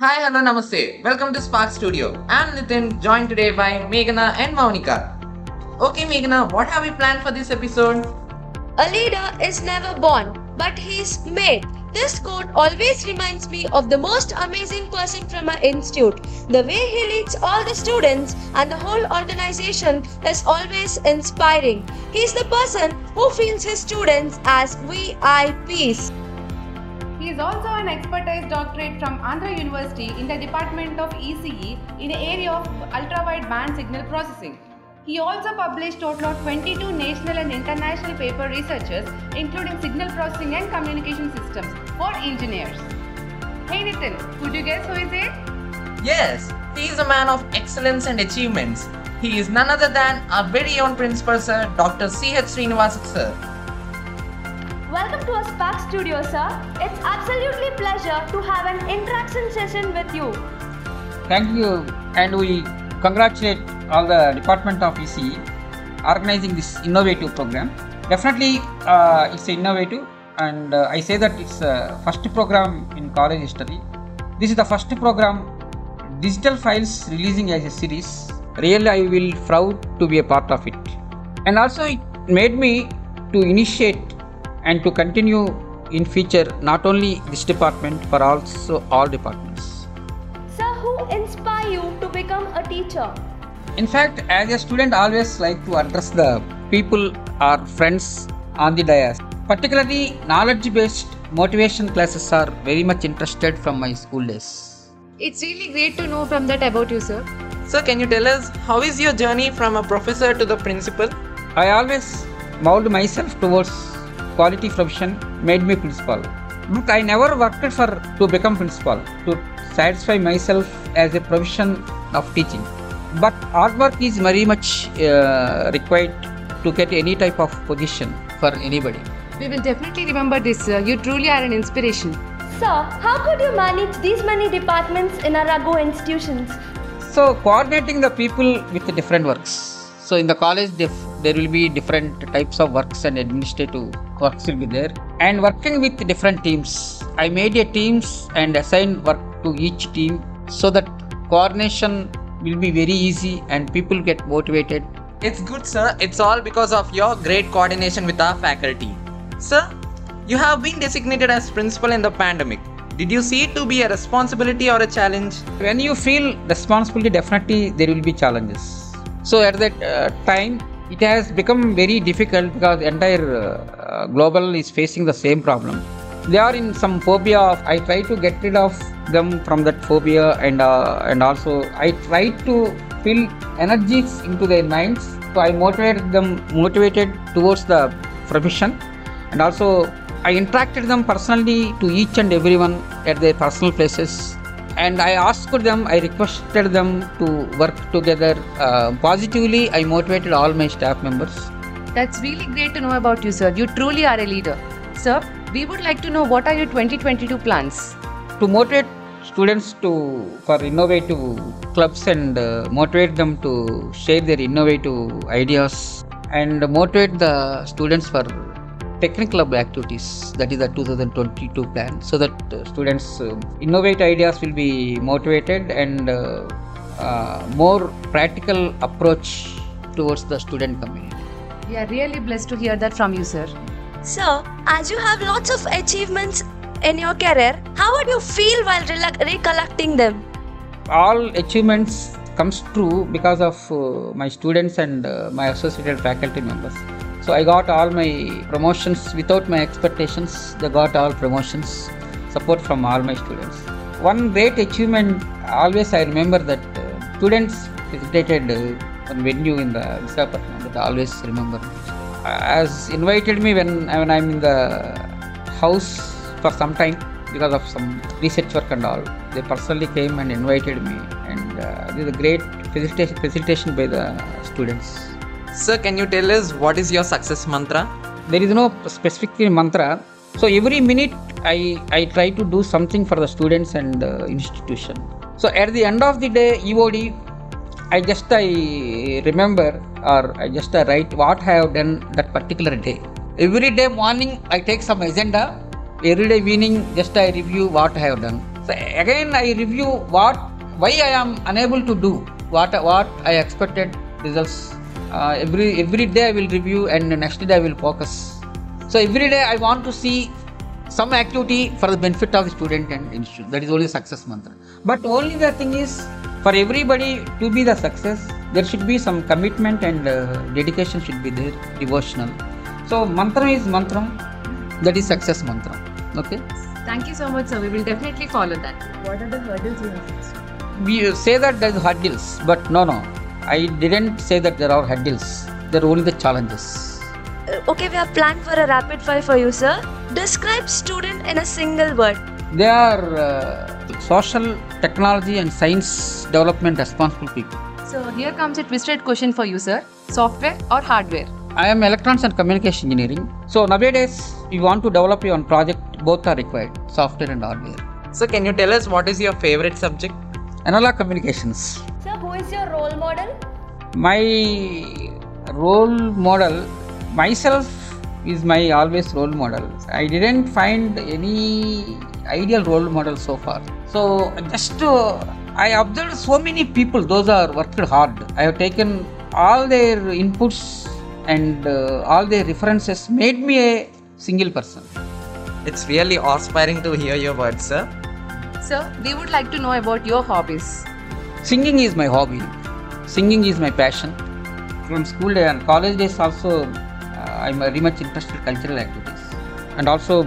Hi, hello, namaste. Welcome to Spark Studio. I'm Nitin, joined today by Meghana and Maunika. Okay, Meghana, what have we planned for this episode? A leader is never born, but he's made. This quote always reminds me of the most amazing person from our institute. The way he leads all the students and the whole organization is always inspiring. He's the person who feels his students as VIPs. He is also an expertise doctorate from Andhra University in the Department of ECE in the area of ultra-wide band signal processing. He also published total of 22 national and international paper researches including signal processing and communication systems for engineers. Hey Nitin, could you guess who is it? Yes, he is a man of excellence and achievements. He is none other than our very own principal, sir, Dr. C.H. Srinivasu, sir. Welcome to our Spark Studio, sir. It's absolutely pleasure to have an interaction session with you. Thank you, and we congratulate all the Department of ECE organizing this innovative program. Definitely, uh, it's innovative, and uh, I say that it's the first program in college history. This is the first program, digital files releasing as a series. Really, I will proud to be a part of it, and also it made me to initiate and to continue in future not only this department but also all departments. Sir, who inspire you to become a teacher? In fact, as a student, I always like to address the people or friends on the dais. Particularly, knowledge-based motivation classes are very much interested from my school days. It's really great to know from that about you, sir. Sir, can you tell us how is your journey from a professor to the principal? I always mold myself towards quality profession, made me principal. But I never worked for to become principal to satisfy myself as a profession of teaching. But hard work is very much uh, required to get any type of position for anybody. We will definitely remember this, sir. You truly are an inspiration. Sir, how could you manage these many departments in a Raghu institutions? So coordinating the people with the different works. So in the college, dif- there will be different types of works and administrative works will be there. And working with different teams, I made a teams and assigned work to each team so that coordination will be very easy and people get motivated. It's good, sir. It's all because of your great coordination with our faculty. Sir, you have been designated as principal in the pandemic. Did you see it to be a responsibility or a challenge? When you feel responsibility, definitely there will be challenges. So at that uh, time, it has become very difficult because entire uh, global is facing the same problem. They are in some phobia. Of, I try to get rid of them from that phobia, and uh, and also I try to fill energies into their minds. So I motivated them, motivated towards the profession, and also I interacted them personally to each and everyone at their personal places and I asked them, I requested them to work together uh, positively. I motivated all my staff members. That's really great to know about you, sir. You truly are a leader. Sir, we would like to know what are your 2022 plans? To motivate students to for innovative clubs and uh, motivate them to share their innovative ideas and motivate the students for technical club activities that is the 2022 plan so that uh, students uh, innovate ideas will be motivated and uh, uh, more practical approach towards the student community We are really blessed to hear that from you, sir. Sir, as you have lots of achievements in your career, how would you feel while rela- recollecting them? all achievements comes true because of uh, my students and uh, my associated faculty members so i got all my promotions without my expectations they got all promotions support from all my students one great achievement always i remember that uh, students visited uh, one venue in the Visakhapatnam I always remember as invited me when when i'm in the house for some time because of some research work and all. They personally came and invited me, and uh, this is a great facilitation, facilitation by the students. Sir, can you tell us what is your success mantra? There is no specific mantra. So every minute I, I try to do something for the students and the institution. So at the end of the day, EOD, I just I remember or I just uh, write what I have done that particular day. Every day morning I take some agenda every day evening just I review what I have done. So again, I review what, why I am unable to do what what I expected results. Uh, every every day I will review, and the next day I will focus. So every day I want to see some activity for the benefit of the student and institute. That is only success mantra. But only the thing is, for everybody to be the success, there should be some commitment and uh, dedication should be there, devotional. So mantra is mantra. That is success mantra. Okay. Thank you so much, sir. We will definitely follow that. What are the hurdles you have faced? we say that there is hurdles, but no, no. I didn't say that there are hurdles. There are only the challenges. Uh, Okay, we have planned for a rapid fire for you, sir. Describe student in a single word. They are uh, social, technology, and science development responsible people. So here comes a twisted question for you, sir. Software or hardware? I am electronics and communication engineering. So nowadays, you want to develop your own project, both are required, software and hardware. So, can you tell us what is your favorite subject? Analog communications. My role model myself is my always role model. I didn't find any ideal role model so far. So just uh, i observed so many people those are worked hard. I have taken all their inputs and uh, all their references made me a single person. It's really inspiring to hear your words, sir. Sir, we would like to know about your hobbies. singing is my hobby singing is my passion. From school day and college days also uh, i'm very much interested in cultural activities. And also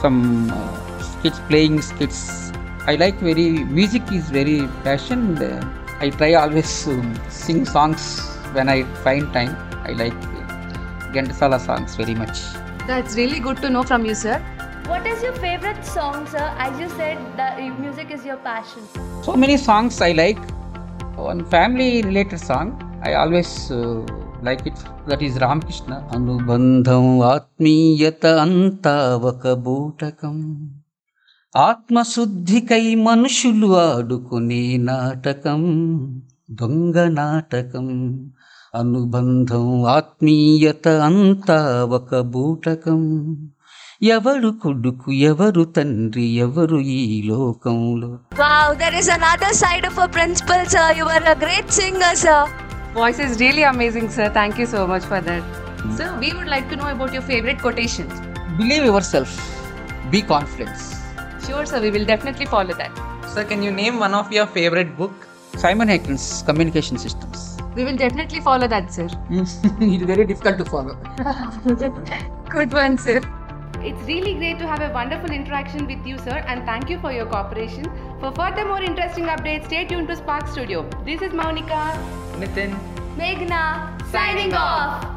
some uh, skits playing skits. I like very music is very passion. Uh, i try always to sing songs when i find time. I like uh, Ghantasala songs very much. That's really good to know from you, sir. What is your favorite song, sir? As you said, that music is your passion. so many songs i like one family related song i always uh, like it. That is Ramakrishna అనుబంధం ఆత్మీయత అంతా ఒక బూటకం. ఆత్మశుద్ధికై మనుషులు ఆడుకునే నాటకం. దొంగ నాటకం. అనుబంధం ఆత్మీయత అంతా ఒక బూటకం. Wow, there is another side of a principal, sir. You are a great singer, sir. Voice is really amazing, sir. Thank you so much for that. Hmm. Sir, we would like to know about your favorite quotations. Believe yourself. Be confident. Sure, sir. We will definitely follow that. Sir, can you name one of your favorite book? Simon Haykin's Communication Systems. We will definitely follow that, sir. Hmm. it's very difficult to follow. Good one, sir. It's really great to have a wonderful interaction with you, sir, and thank you for your cooperation. For further more interesting updates, stay tuned to Spark Studio. This is Maunika. Nitin. Meghana, signing off.